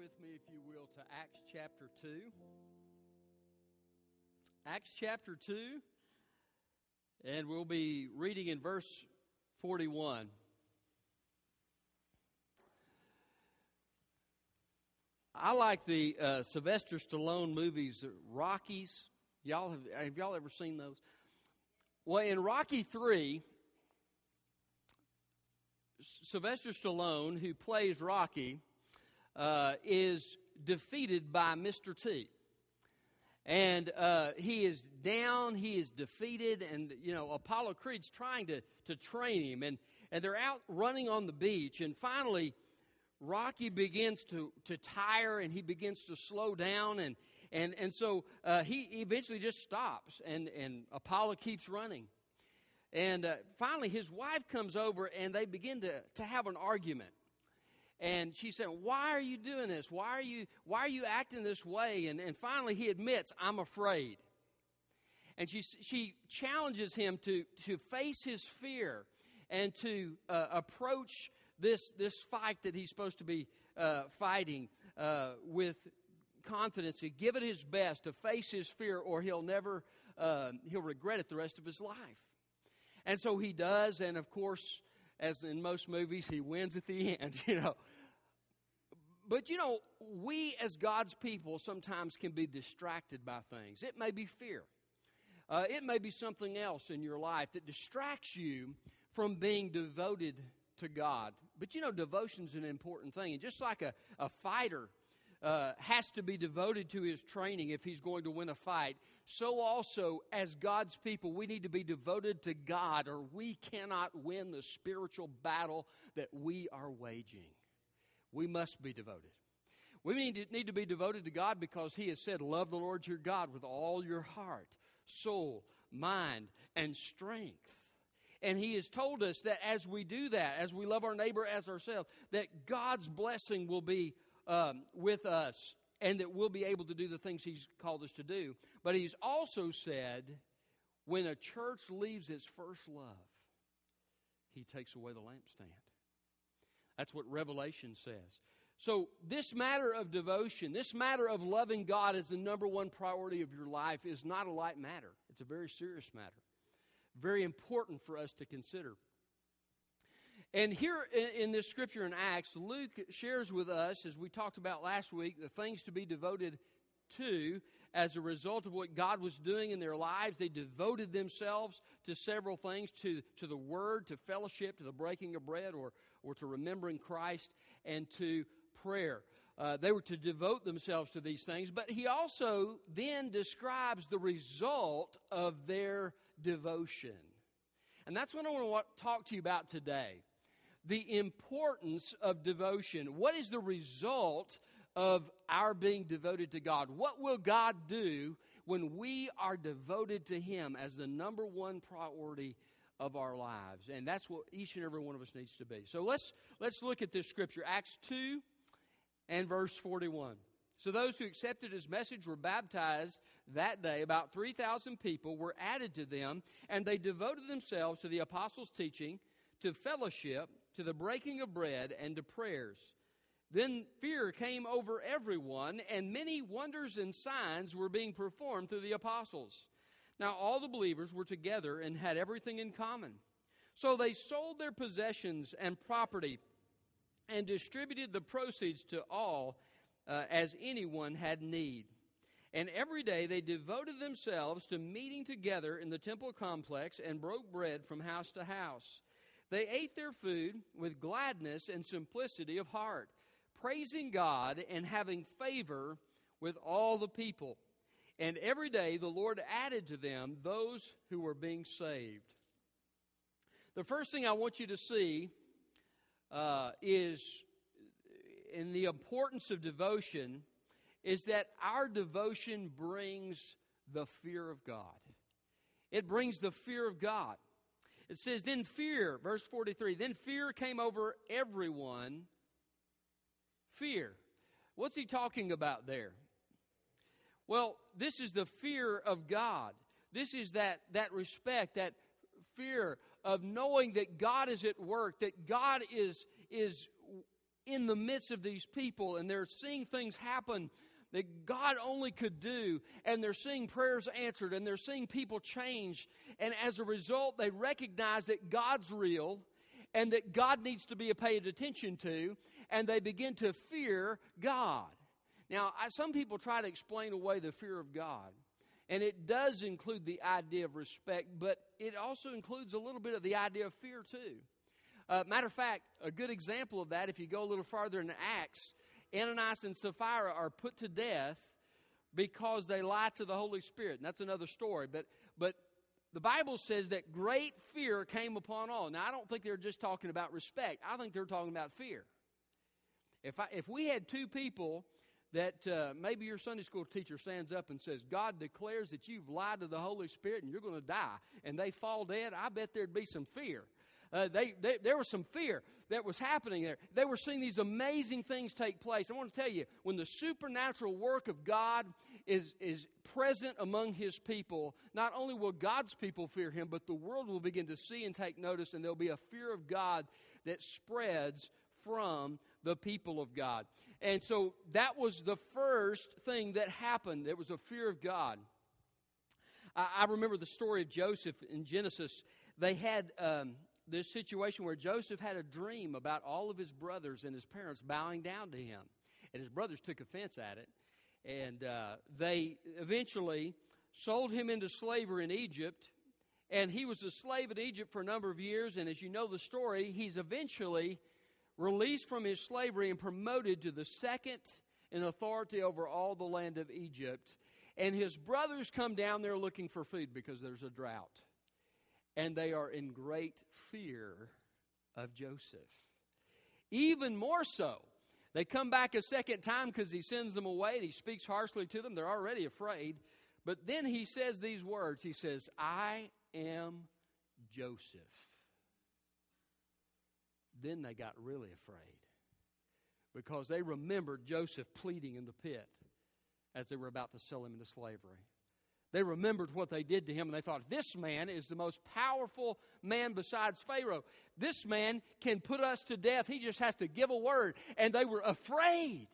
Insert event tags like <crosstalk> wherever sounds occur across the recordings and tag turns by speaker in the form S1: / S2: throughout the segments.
S1: with me, if you will, to Acts chapter 2. Acts chapter 2, and we'll be reading in verse 41. I like the uh, Sylvester Stallone movies, Rockies. Y'all have, have y'all ever seen those? Well, in Rocky 3, Sylvester Stallone, who plays Rocky, uh, is defeated by Mr. T. And uh, he is down, he is defeated, and, you know, Apollo Creed's trying to, to train him. And, and they're out running on the beach. And finally, Rocky begins to, to tire and he begins to slow down. And, and, and so uh, he eventually just stops, and, and Apollo keeps running. And uh, finally, his wife comes over and they begin to, to have an argument. And she said, Why are you doing this? Why are you, why are you acting this way? And, and finally, he admits, I'm afraid. And she, she challenges him to, to face his fear and to uh, approach this, this fight that he's supposed to be uh, fighting uh, with confidence and give it his best to face his fear, or he'll never, uh, he'll regret it the rest of his life. And so he does, and of course, as in most movies, he wins at the <laughs> end, you know. But you know, we as God's people sometimes can be distracted by things. It may be fear, uh, it may be something else in your life that distracts you from being devoted to God. But you know, devotion's an important thing. And just like a, a fighter uh, has to be devoted to his training if he's going to win a fight, so also as God's people, we need to be devoted to God, or we cannot win the spiritual battle that we are waging. We must be devoted. We need to, need to be devoted to God because He has said, Love the Lord your God with all your heart, soul, mind, and strength. And He has told us that as we do that, as we love our neighbor as ourselves, that God's blessing will be um, with us and that we'll be able to do the things He's called us to do. But He's also said, when a church leaves its first love, He takes away the lampstand. That's what Revelation says. So, this matter of devotion, this matter of loving God as the number one priority of your life is not a light matter. It's a very serious matter. Very important for us to consider. And here in, this scripture in Acts, Luke shares with us, as we talked about last week, the things to be devoted to as a result of what God was doing in their lives. They devoted themselves to several things to, to the Word, to fellowship, to the breaking of bread, or, or to remembering Christ, and to prayer. Uh, they were to devote themselves to these things, but he also then describes the result of their devotion. And that's what I want to talk to you about today the importance of devotion. What is the result of our being devoted to God? What will God do when we are devoted to Him as the number one priority of our lives? And that's what each and every one of us needs to be. So let's let's look at this scripture, Acts 2 and verse 41. So those who accepted his message were baptized that day. About 3,000 people were added to them, and they devoted themselves to the apostles' teaching, to fellowship, to the breaking of bread, and to prayers. Then fear came over everyone, and many wonders and signs were being performed through the apostles. Now, all the believers were together and had everything in common. So they sold their possessions and property and distributed the proceeds to all uh, as anyone had need. And every day they devoted themselves to meeting together in the temple complex and broke bread from house to house. They ate their food with gladness and simplicity of heart, praising God and having favor with all the people. And every day the Lord added to them those who were being saved. The first thing I want you to see uh, is in the importance of devotion is that our devotion brings the fear of God. It brings the fear of God. It says, Then fear, verse 43, then fear came over everyone. Fear. What's he talking about there? Well, this is the fear of God. This is that, that respect, that fear of knowing that God is at work, that God is, is in the midst of these people and they're seeing things happen that God only could do, and they're seeing prayers answered, and they're seeing people change. And as a result, they recognize that God's real and that God needs to be paid attention to, and they begin to fear God. Now, I, some people try to explain away the fear of God, and it does include the idea of respect, but it also includes a little bit of the idea of fear, too. Uh, matter of fact, a good example of that, if you go a little farther in Acts, Ananias and Sapphira are put to death because they lied to the Holy Spirit. And that's another story. But, but the Bible says that great fear came upon all. Now, I don't think they're just talking about respect, I think they're talking about fear. If, I, if we had two people that uh, maybe your Sunday school teacher stands up and says, God declares that you've lied to the Holy Spirit and you're going to die, and they fall dead, I bet there'd be some fear. Uh, they, they, there was some fear that was happening there. They were seeing these amazing things take place. I want to tell you, when the supernatural work of God is, is present among His people, not only will God's people fear Him, but the world will begin to see and take notice, and there'll be a fear of God that spreads from the people of God. And so that was the first thing that happened. There was a fear of God. I, I remember the story of Joseph in Genesis. They had um, this situation where Joseph had a dream about all of his brothers and his parents bowing down to him. And his brothers took offense at it. And uh, they eventually sold him into slavery in Egypt. And he was a slave in Egypt for a number of years. And as you know the story, he's eventually released from his slavery and promoted to the second in authority over all the land of Egypt. And his brothers come down there looking for food because there's a drought and they are in great fear of Joseph. Even more so, they come back a second time because he sends them away and he speaks harshly to them. They're already afraid. But then he says these words He says, I am Joseph. Then they got really afraid because they remembered Joseph pleading in the pit as they were about to sell him into slavery. They remembered what they did to him and they thought, this man is the most powerful man besides Pharaoh. This man can put us to death. He just has to give a word. And they were afraid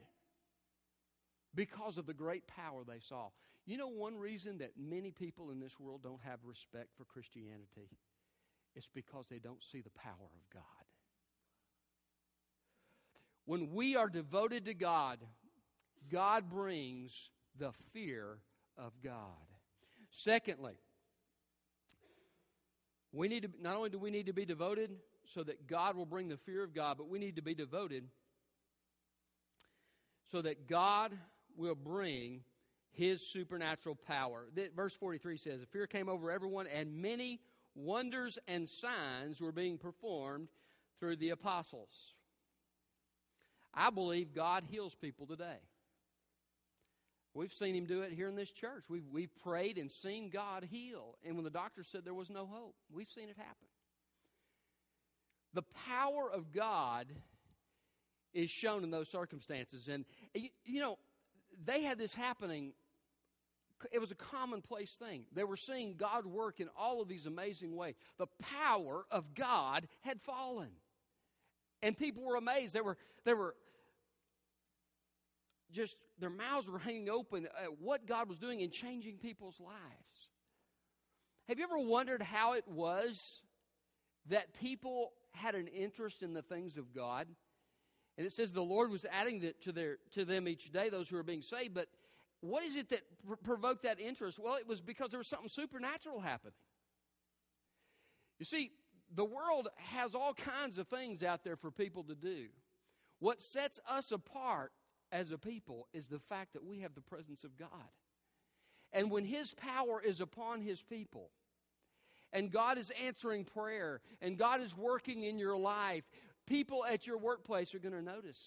S1: because of the great power they saw. You know, one reason that many people in this world don't have respect for Christianity is because they don't see the power of God. When we are devoted to God, God brings the fear of God. Secondly, we need to not only do we need to be devoted so that God will bring the fear of God, but we need to be devoted so that God will bring his supernatural power. Verse 43 says, The fear came over everyone, and many wonders and signs were being performed through the apostles. I believe God heals people today. We've seen him do it here in this church. We've, we've prayed and seen God heal. And when the doctor said there was no hope, we've seen it happen. The power of God is shown in those circumstances. And, you, you know, they had this happening. It was a commonplace thing. They were seeing God work in all of these amazing ways. The power of God had fallen. And people were amazed. They were, they were just their mouths were hanging open at what God was doing in changing people's lives. Have you ever wondered how it was that people had an interest in the things of God? And it says the Lord was adding that to their to them each day, those who are being saved. But what is it that pr- provoked that interest? Well, it was because there was something supernatural happening. You see, the world has all kinds of things out there for people to do. What sets us apart as a people is the fact that we have the presence of God. And when His power is upon His people, and God is answering prayer, and God is working in your life, people at your workplace are going to notice.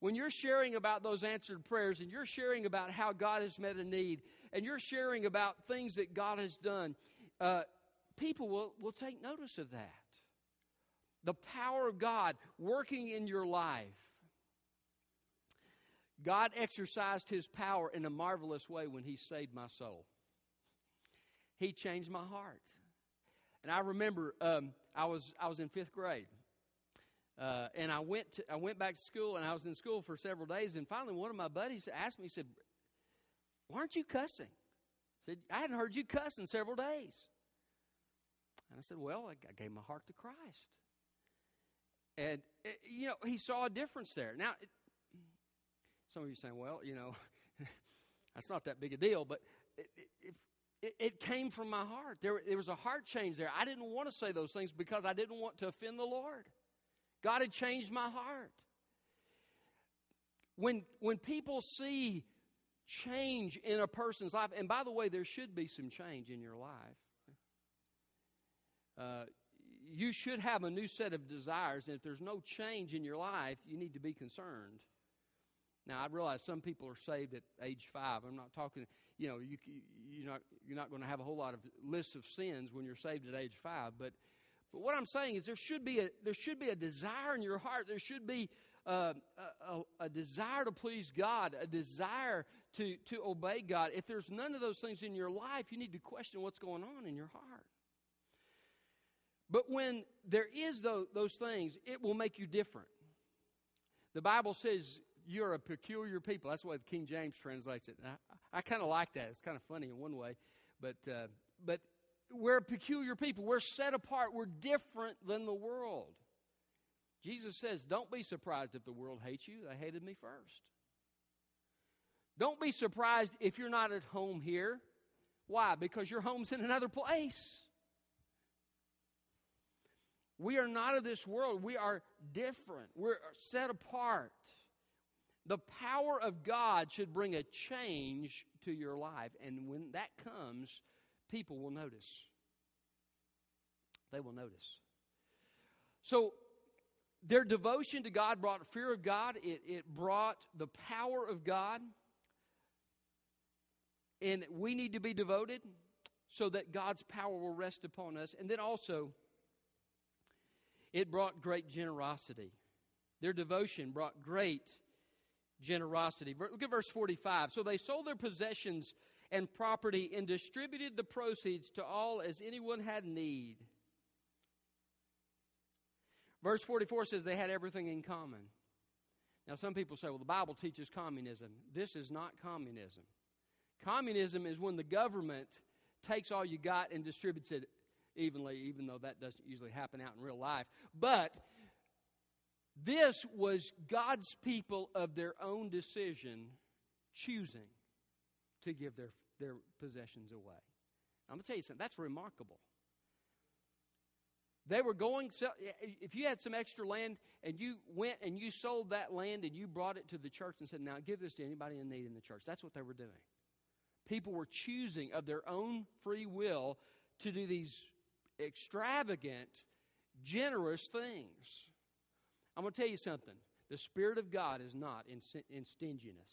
S1: When you're sharing about those answered prayers, and you're sharing about how God has met a need, and you're sharing about things that God has done, uh, people will, will take notice of that. The power of God working in your life. God exercised his power in a marvelous way when he saved my soul. He changed my heart. And I remember um, I, was, I was in fifth grade. Uh, and I went to, I went back to school, and I was in school for several days. And finally, one of my buddies asked me, he said, "Why aren't you cussing?" I said, "I hadn't heard you cuss in several days." And I said, "Well, I, I gave my heart to Christ." And eh, you know, he saw a difference there. Now, some of you saying, "Well, you know, <laughs> that's not that big a deal," but it, it, it, came from my heart. There, there was a heart change there. I didn't want to say those things because I didn't want to offend the Lord. God had changed my heart. When, when people see change in a person's life, and by the way, there should be some change in your life. Uh, you should have a new set of desires, and if there's no change in your life, you need to be concerned. Now, I realize some people are saved at age five. I'm not talking, you know, you, you're not, you're not going to have a whole lot of lists of sins when you're saved at age five, but but what I'm saying is there should be a, there should be a desire in your heart. There should be uh, a, a, desire to please God, a desire to, to obey God. If there's none of those things in your life, you need to question what's going on in your heart. But when there is those, those things, it will make you different. The Bible says you're a peculiar people. That's way the King James translates it. I, I kind of like that. It's kind of funny in one way, but uh, but we're a peculiar people. We're set apart. We're different than the world. Jesus says, Don't be surprised if the world hates you. They hated me first. Don't be surprised if you're not at home here. Why? Because your home's in another place. We are not of this world. We are different. We're set apart. The power of God should bring a change to your life. And when that comes, people will notice. They will notice. So, their devotion to God brought fear of God, it, it brought the power of God. And we need to be devoted so that God's power will rest upon us. And then also, it brought great generosity. Their devotion brought great generosity. Look at verse 45. So they sold their possessions and property and distributed the proceeds to all as anyone had need. Verse 44 says they had everything in common. Now, some people say, well, the Bible teaches communism. This is not communism. Communism is when the government takes all you got and distributes it evenly, even though that doesn't usually happen out in real life. But this was God's people of their own decision choosing to give their, their possessions away. I'm going to tell you something, that's remarkable. They were going, if you had some extra land and you went and you sold that land and you brought it to the church and said, now give this to anybody in need in the church, that's what they were doing. People were choosing of their own free will to do these extravagant, generous things. I'm going to tell you something. The Spirit of God is not in, in stinginess.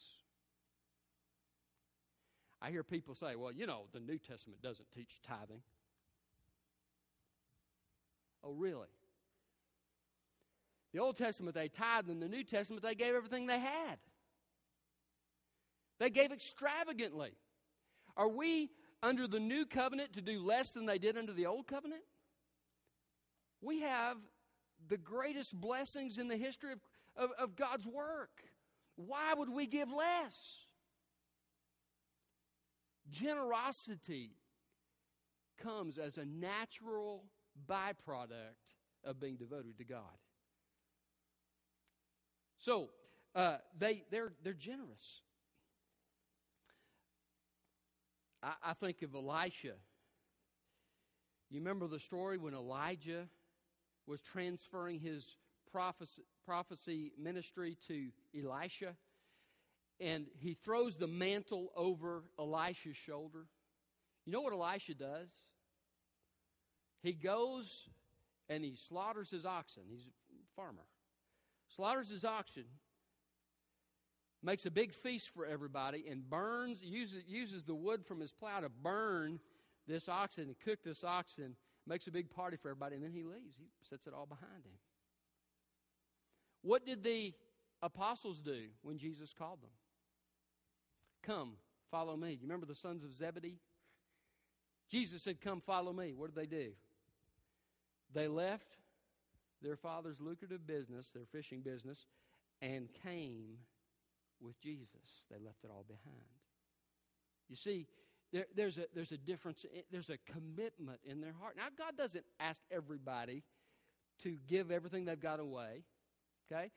S1: I hear people say, well, you know, the New Testament doesn't teach tithing. Oh, really? The Old Testament they tithed, and the New Testament they gave everything they had. They gave extravagantly. Are we under the new covenant to do less than they did under the old covenant? We have the greatest blessings in the history of, of, of God's work. Why would we give less? Generosity comes as a natural byproduct of being devoted to God. So uh, they they're they're generous. I, I think of Elisha. You remember the story when Elijah was transferring his prophecy, prophecy ministry to Elisha? and he throws the mantle over Elisha's shoulder. You know what Elisha does? He goes and he slaughters his oxen. He's a farmer. Slaughters his oxen, makes a big feast for everybody, and burns, uses, uses the wood from his plow to burn this oxen and cook this oxen, makes a big party for everybody, and then he leaves. He sets it all behind him. What did the apostles do when Jesus called them? Come, follow me. You remember the sons of Zebedee? Jesus said, Come, follow me. What did they do? They left their father's lucrative business, their fishing business, and came with Jesus. They left it all behind. You see, there, there's, a, there's a difference, eh, there's a commitment in their heart. Now, God doesn't ask everybody to give everything they've got away, okay?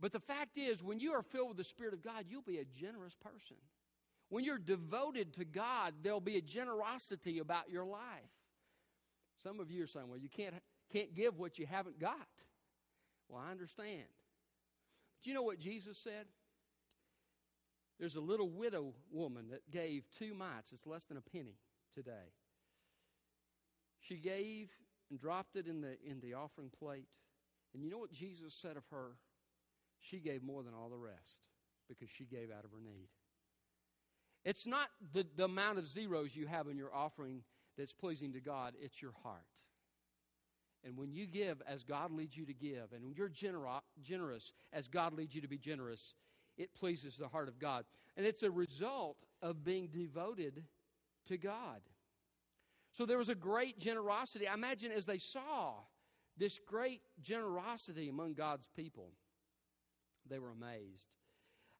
S1: But the fact is, when you are filled with the Spirit of God, you'll be a generous person. When you're devoted to God, there'll be a generosity about your life. Some of you are saying, well, you can't, can't give what you haven't got. Well, I understand. But you know what Jesus said? There's a little widow woman that gave two mites. It's less than a penny today. She gave and dropped it in the, in the offering plate. And you know what Jesus said of her? She gave more than all the rest because she gave out of her need. It's not the, the amount of zeros you have in your offering that's pleasing to God, it's your heart. And when you give as God leads you to give, and when you're genero- generous as God leads you to be generous, it pleases the heart of God. And it's a result of being devoted to God. So there was a great generosity. I imagine as they saw this great generosity among God's people, they were amazed.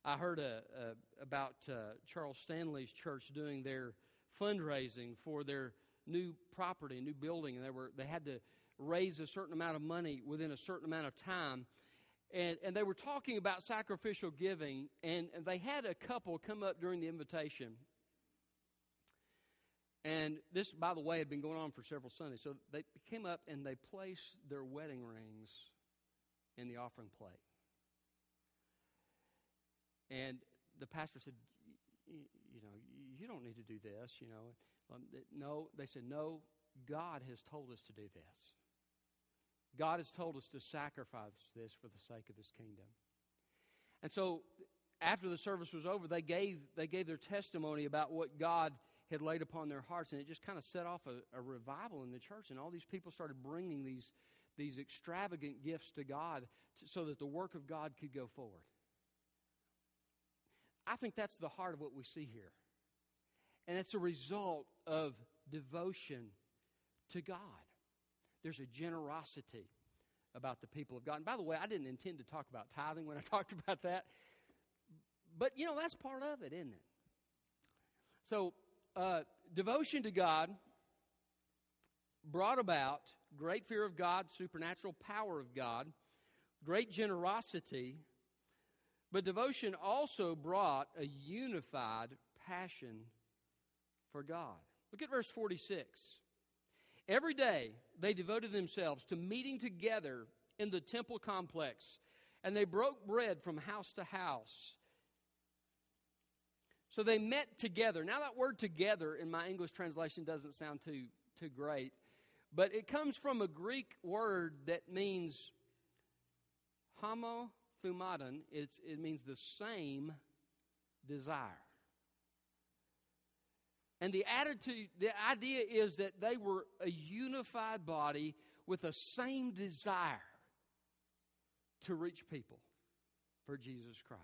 S1: I heard a, a, about uh, Charles Stanley's church doing their fundraising for their new property, new building, and they were they had to raise a certain amount of money within a certain amount of time. And, and they were talking about sacrificial giving, and, and they had a couple come up during the invitation. And this, by the way, had been going on for several Sundays. So they came up and they placed their wedding rings in the offering plate. And the pastor said, You know, you don't need to do this, you know. Um, no, they said, No, God has told us to do this. God has told us to sacrifice this for the sake of His kingdom. And so, after the service was over, they gave, they gave their testimony about what God had laid upon their hearts, and it just kind of set off a, a revival in the church. And all these people started bringing these, these extravagant gifts to God so that the work of God could go forward. I think that's the heart of what we see here. And it's a result of devotion to God. There's a generosity about the people of God. And by the way, I didn't intend to talk about tithing when I <laughs> talked about that. But, you know, that's part of it, isn't it? So, uh, devotion to God brought about great fear of God, supernatural power of God, great generosity, but devotion also brought a unified passion for God. Look at verse 46. Every day they devoted themselves to meeting together in the temple complex, and they broke bread from house to house. So they met together. Now, that word together in my English translation doesn't sound too, too great, but it comes from a Greek word that means homothumadon. It's, it means the same desire. And the attitude, the idea is that they were a unified body with the same desire to reach people for Jesus Christ.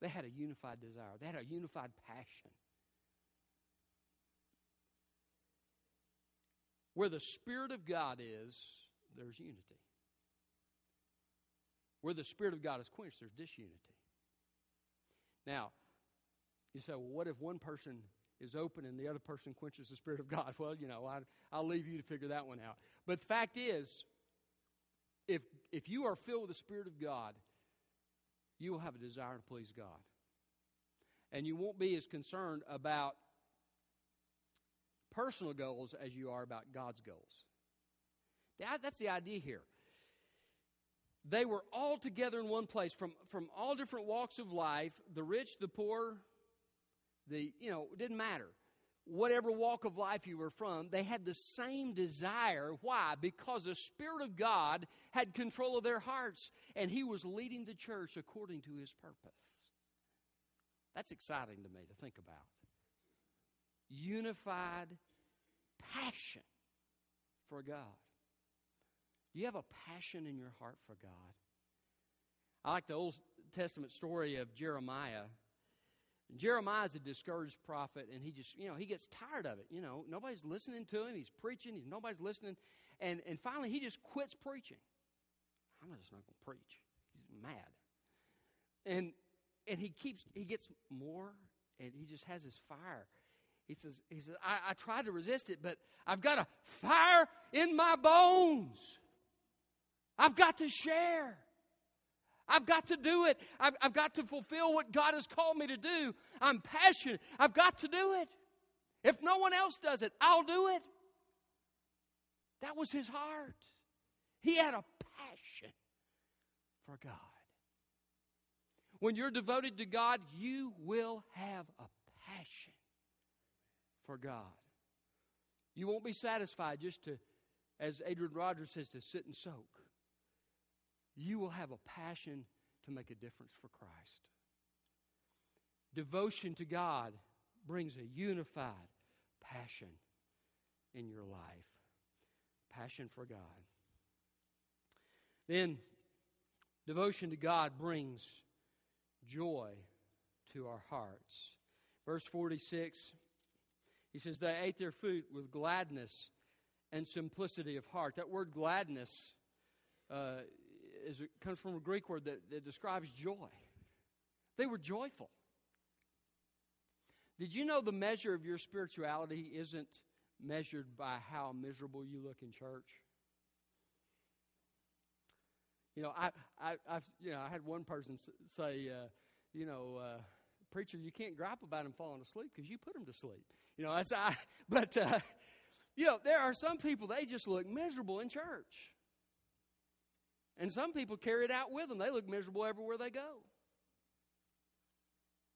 S1: They had a unified desire, they had a unified passion. Where the Spirit of God is, there's unity. Where the Spirit of God is quenched, there's disunity. Now, you say, well, what if one person is open and the other person quenches the Spirit of God. <laughs> Well, you know, I, I'll leave you to figure that one out. But the fact is, if, if you are filled with the Spirit of God, you will have a desire to please God. And you won't be as concerned about personal goals as you are about God's goals. That, that's the idea here. They were all together in one place from, from all different walks of life the rich, the poor, the, you know, it didn't matter. Whatever walk of life you were from, they had the same desire. Why? Because the Spirit of God had control of their hearts, and He was leading the church according to His purpose. That's exciting to me to think about. Unified passion for God. Do you have a passion in your heart for God? I like the Old Testament story of Jeremiah Jeremiah is a discouraged prophet, and he just, you know, he gets tired of it. You know, nobody's listening to him. He's preaching. He's, nobody's listening. And, and finally, he just quits preaching. I'm just not going to preach. He's mad. And and he keeps he gets more and he just has his fire. He says, he says, I, I tried to resist it, but I've got a fire in my bones. I've got to share. I've got to do it. I've, I've, got to fulfill what God has called me to do. I'm passionate. I've got to do it. If no one else does it, I'll do it. That was his heart. He had a passion for God. When you're devoted to God, you will have a passion for God. You won't be satisfied just to, as Adrian Rogers says, to sit and soak. You will have a passion to make a difference for Christ. Devotion to God brings a unified passion in your life. Passion for God. Then, devotion to God brings joy to our hearts. Verse 46, he says, They ate their food with gladness and simplicity of heart. That word gladness uh, is, it comes from a Greek word that, that describes joy. They were joyful. Did you know the measure of your spirituality isn't measured by how miserable you look in church? You know, I, I, I've, you know, I had one person say, uh, you know, uh, preacher, you can't gripe about him falling asleep because you put him to sleep. You know, that's I. <laughs> But uh, you know, there are some people they just look miserable in church, and some people carry it out with them. They look miserable everywhere they go.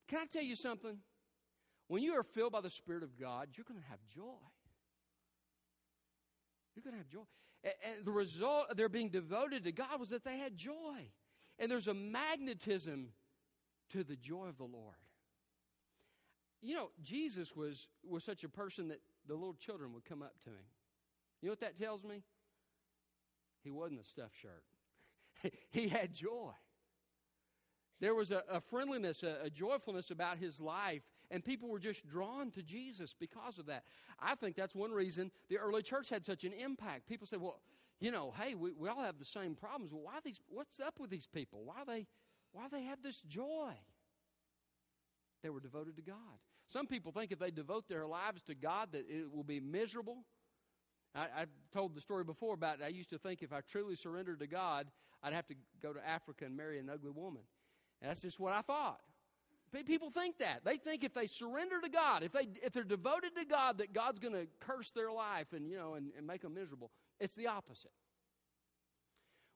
S1: Can I tell you something? When you are filled by the Spirit of God, you're going to have joy. You're going to have joy. And the result of their being devoted to God was that they had joy. And there's a magnetism to the joy of the Lord. You know, Jesus was, was such a person that the little children would come up to him. You know what that tells me? He wasn't a stuffed shirt, <laughs> he had joy. There was a, a friendliness, a, a joyfulness about his life and people were just drawn to Jesus because of that. I think that's one reason the early church had such an impact. People said, well, you know, hey, we, we all have the same problems. Well, why these, what's up with these people? Why they, why they have this joy? They were devoted to God. Some people think if they devote their lives to God that it will be miserable. I, I told the story before about I used to think if I truly surrendered to God, I'd have to go to Africa and marry an ugly woman. And that's just what I thought. People think that. They think if they surrender to God, if, they, if they're devoted to God, that God's going to curse their life and, you know, and, and make them miserable. It's the opposite.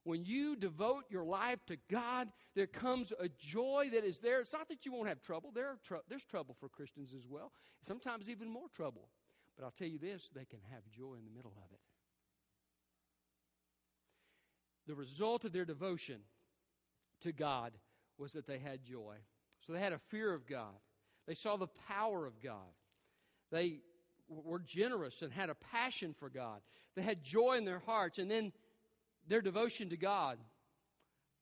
S1: When you devote your life to God, there comes a joy that is there. It's not that you won't have trouble. There are tr- there's trouble for Christians as well, sometimes even more trouble. But I'll tell you this they can have joy in the middle of it. The result of their devotion to God was that they had joy. So they had a fear of God. They saw the power of God. They were generous and had a passion for God. They had joy in their hearts. And then their devotion to God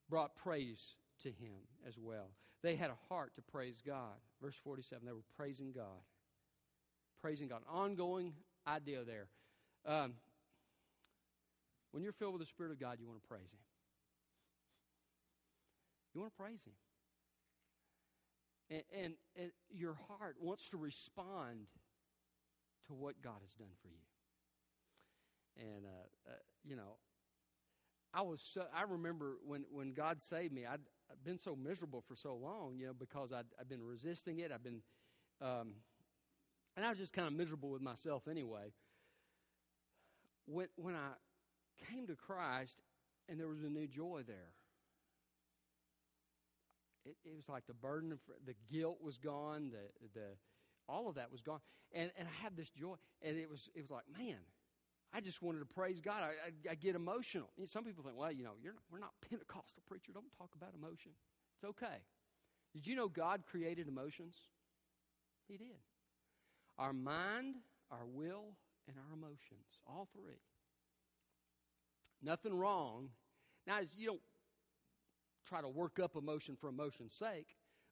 S1: brought praise to Him as well. They had a heart to praise God. Verse 47, they were praising God. Praising God. Ongoing idea there. Um, when you're filled with the Spirit of God, you want to praise Him. You want to praise Him. And, and, and, your heart wants to respond to what God has done for you. And, uh, uh, you know, I was so, I remember when, when God saved me, I'd, I'd been so miserable for so long, you know, because I'd, I'd been resisting it. I've been, um, and I was just kind of miserable with myself anyway. When, when I came to Christ and there was a new joy there, it, it was like the burden of the guilt was gone, the the all of that was gone, and and I had this joy, and it was it was like man, I just wanted to praise God. I, I, I get emotional. some people think, well, you know, not, we're not <laughs> Pentecostal preacher. Don't talk about emotion. It's okay. Did you know God created emotions? He did. Our mind, our will, and our emotions, all three. Nothing wrong. Now, you don't try to work up emotion for emotion's sake.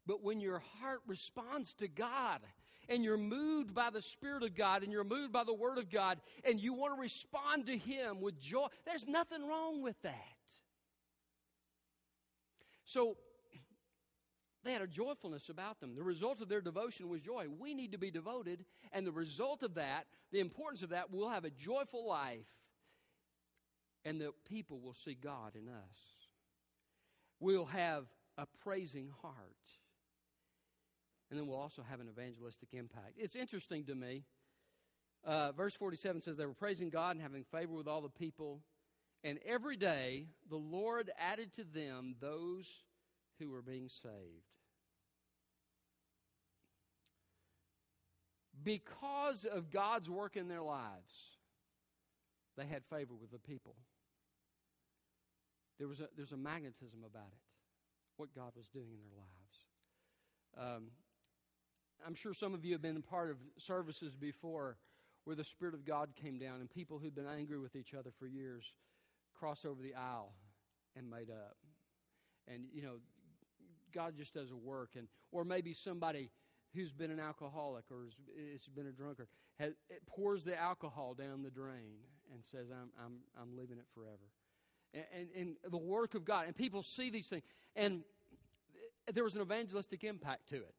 S1: But when your heart responds to God and you're moved by the Spirit of God and you're moved by the Word of God and you want to respond to Him with joy, there's nothing wrong with that. So they had a joyfulness about them. The result of their devotion was joy. We need to be devoted, and the result of that, the importance of that, we'll have a joyful life, and the people will see God in us. We'll have a praising heart. And then we'll also have an evangelistic impact. It's interesting to me. Uh, verse 47 says, They were praising God and having favor with all the people. And every day the Lord added to them those who were being saved. Because of God's work in their lives, they had favor with the people. There was a, there's a magnetism about it, what God was doing in their lives. Um, I'm sure some of you have been part of services before where the Spirit of God came down and people who'd been angry with each other for years crossed over the aisle and made up. And, you know, God just does a work. And, or maybe somebody who's been an alcoholic or has been a drunkard has, pours the alcohol down the drain and says, I'm, I'm, I'm leaving it forever. And, and, the work of God. And people see these things. And there was an evangelistic impact to it.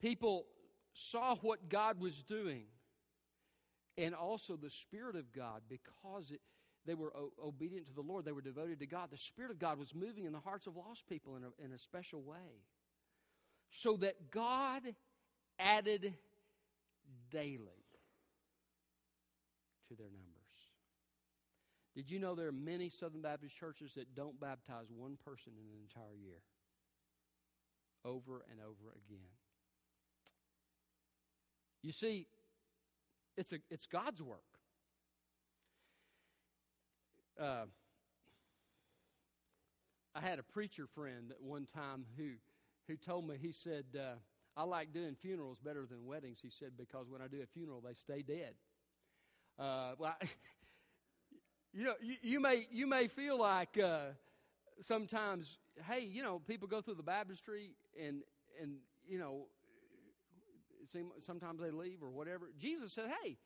S1: People saw what God was doing and also the Spirit of God because it, they were o- obedient to the Lord, they were devoted to God. The Spirit of God was moving in the hearts of lost people in a, in a special way. So that God added daily to their numbers. Did you know there are many Southern Baptist churches that don't baptize one person in an entire year? Over and over again. You see, it's, a, it's God's work. Uh, I had a preacher friend at one time who, who told me, he said, uh, I like doing funerals better than weddings, he said, because when I do a funeral, they stay dead. Uh, well, I, <laughs> you know, you, you, may, you may feel like uh, sometimes, hey, you know, people go through the baptistry and, and you know, sometimes they leave or whatever. Jesus said, "Hey,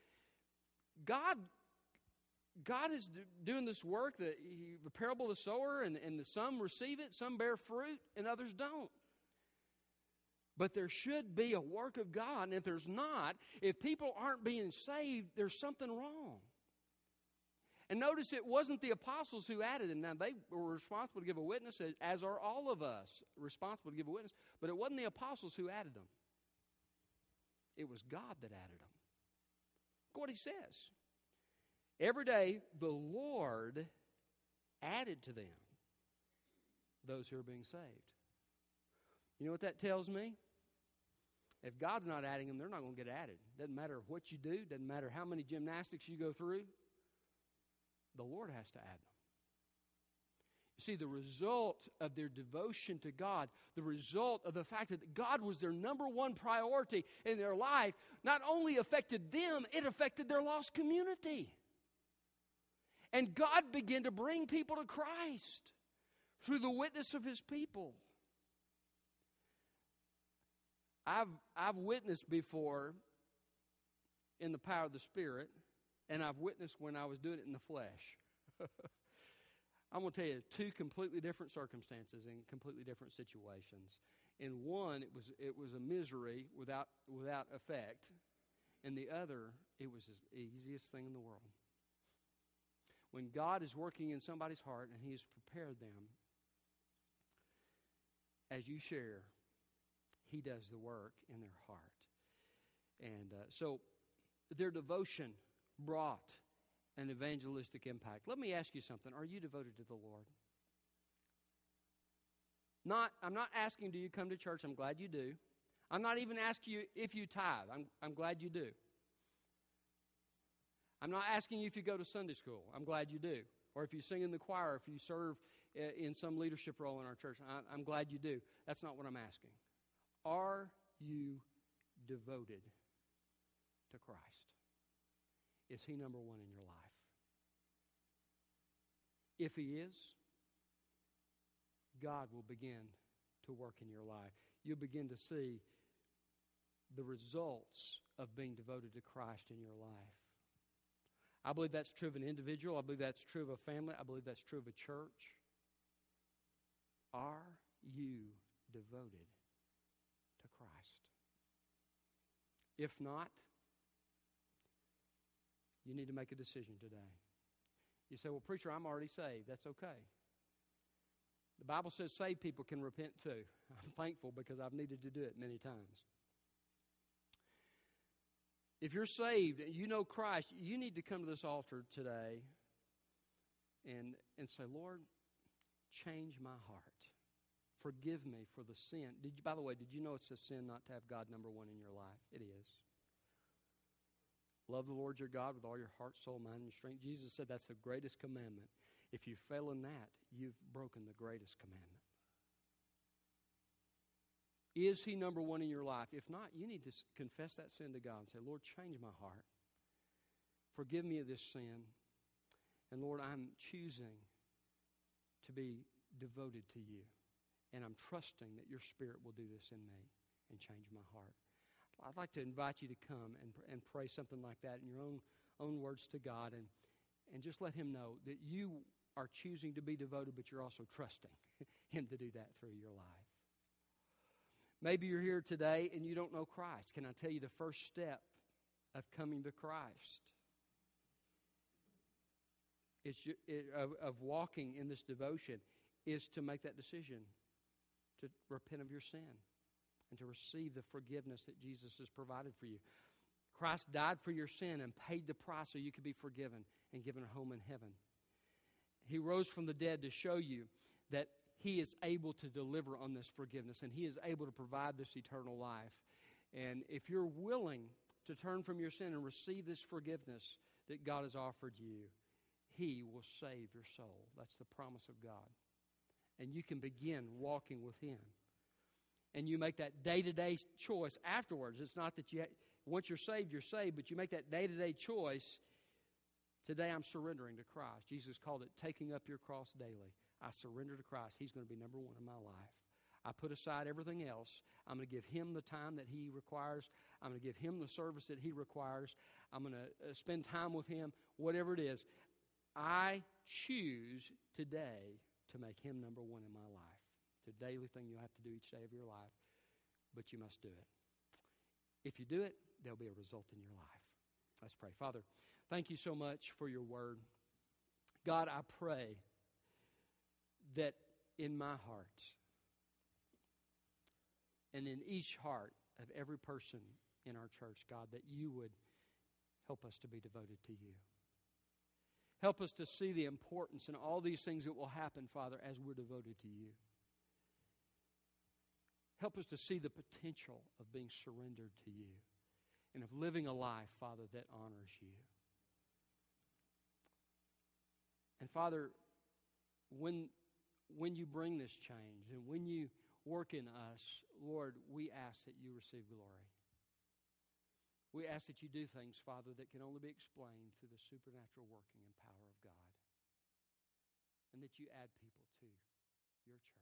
S1: God, God is doing this work. The, the parable of the sower, and, and the some receive it, some bear fruit, and others don't." But there should be a work of God, and if there's not, if people aren't being saved, there's something wrong. And notice it wasn't the apostles who added them. Now, they were responsible to give a witness, as are all of us responsible to give a witness, but it wasn't the apostles who added them. It was God that added them. Look what he says. Every day, the Lord added to them those who are being saved. You know what that tells me? If God's not adding them, they're not going to get added. Doesn't matter what you do, doesn't matter how many gymnastics you go through, the Lord has to add them. You see, the result of their devotion to God, the result of the fact that God was their number one priority in their life, not only affected them, it affected their lost community. And God began to bring people to Christ through the witness of his people. I've, I've witnessed before in the power of the Spirit, and I've witnessed when I was doing it in the flesh. <laughs> I'm going to tell you two completely different circumstances and completely different situations. In one, it was it was a misery without without effect. In the other, it was the easiest thing in the world. When God is working in somebody's heart and He has prepared them, as you share, He does the work in their heart. And uh, so their devotion brought an evangelistic impact. Let me ask you something. Are you devoted to the Lord? Not, I'm not asking, do you come to church? I'm glad you do. I'm not even asking you if you tithe. I'm, I'm glad you do. I'm not asking you if you go to Sunday school. I'm glad you do. Or if you sing in the choir, if you serve uh, in some leadership role in our church. I'm glad you do. That's not what I'm asking. Are you devoted to Christ? Is He number one in your life? If He is, God will begin to work in your life. You'll begin to see the results of being devoted to Christ in your life. I believe that's true of an individual. I believe that's true of a family. I believe that's true of a church. Are you devoted to Christ? If not, you need to make a decision today. You say, Well, preacher, I'm already saved. That's okay. The Bible says saved people can repent too. <laughs> I'm thankful because I've needed to do it many times. If you're saved and you know Christ, you need to come to this altar today and, and say, Lord, change my heart. Forgive me for the sin. Did you, by the way, did you know it's a sin not to have God number one in your life? It is. Love the Lord your God with all your heart, soul, mind, and strength. Jesus said that's the greatest commandment. If you fail in that, you've broken the greatest commandment. Is he number one in your life? If not, you need to confess that sin to God and say, Lord, change my heart. Forgive me of this sin. And Lord, I'm choosing to be devoted to you. And I'm trusting that your Spirit will do this in me and change my heart. I'd like to invite you to come and, and pray something like that in your own, own words to God and, and just let Him know that you are choosing to be devoted, but you're also trusting <laughs> Him to do that through your life. Maybe you're here today and you don't know Christ. Can I tell you the first step of coming to Christ? It's, it, of, of walking in this devotion is to make that decision to repent of your sin and to receive the forgiveness that Jesus has provided for you. Christ died for your sin and paid the price so you could be forgiven and given a home in heaven. He rose from the dead to show you that He is able to deliver on this forgiveness and He is able to provide this eternal life. And if you're willing to turn from your sin and receive this forgiveness that God has offered you, He will save your soul. That's the promise of God. And you can begin walking with Him. And you make that day to day choice afterwards. It's not that you, once you're saved, you're saved, but you make that day to day choice Today I'm surrendering to Christ. Jesus called it taking up your cross daily. I surrender to Christ. He's going to be number one in my life. I put aside everything else. I'm going to give him the time that he requires. I'm going to give him the service that he requires. I'm going to uh, spend time with him, whatever it is. I choose today to make him number one in my life. It's a daily thing you'll have to do each day of your life, but you must do it. If you do it, there'll be a result in your life. Let's pray. Father, Thank you so much for your word. God, I pray that in my heart and in each heart of every person in our church, God, that you would help us to be devoted to you. Help us to see the importance and all these things that will happen, Father, as we're devoted to you. Help us to see the potential of being surrendered to you and of living a life, Father, that honors you. And Father, when, when you bring this change and when you work in us, Lord, we ask that you receive glory. We ask that you do things, Father, that can only be explained through the supernatural working and power of God. And that you add people to your church.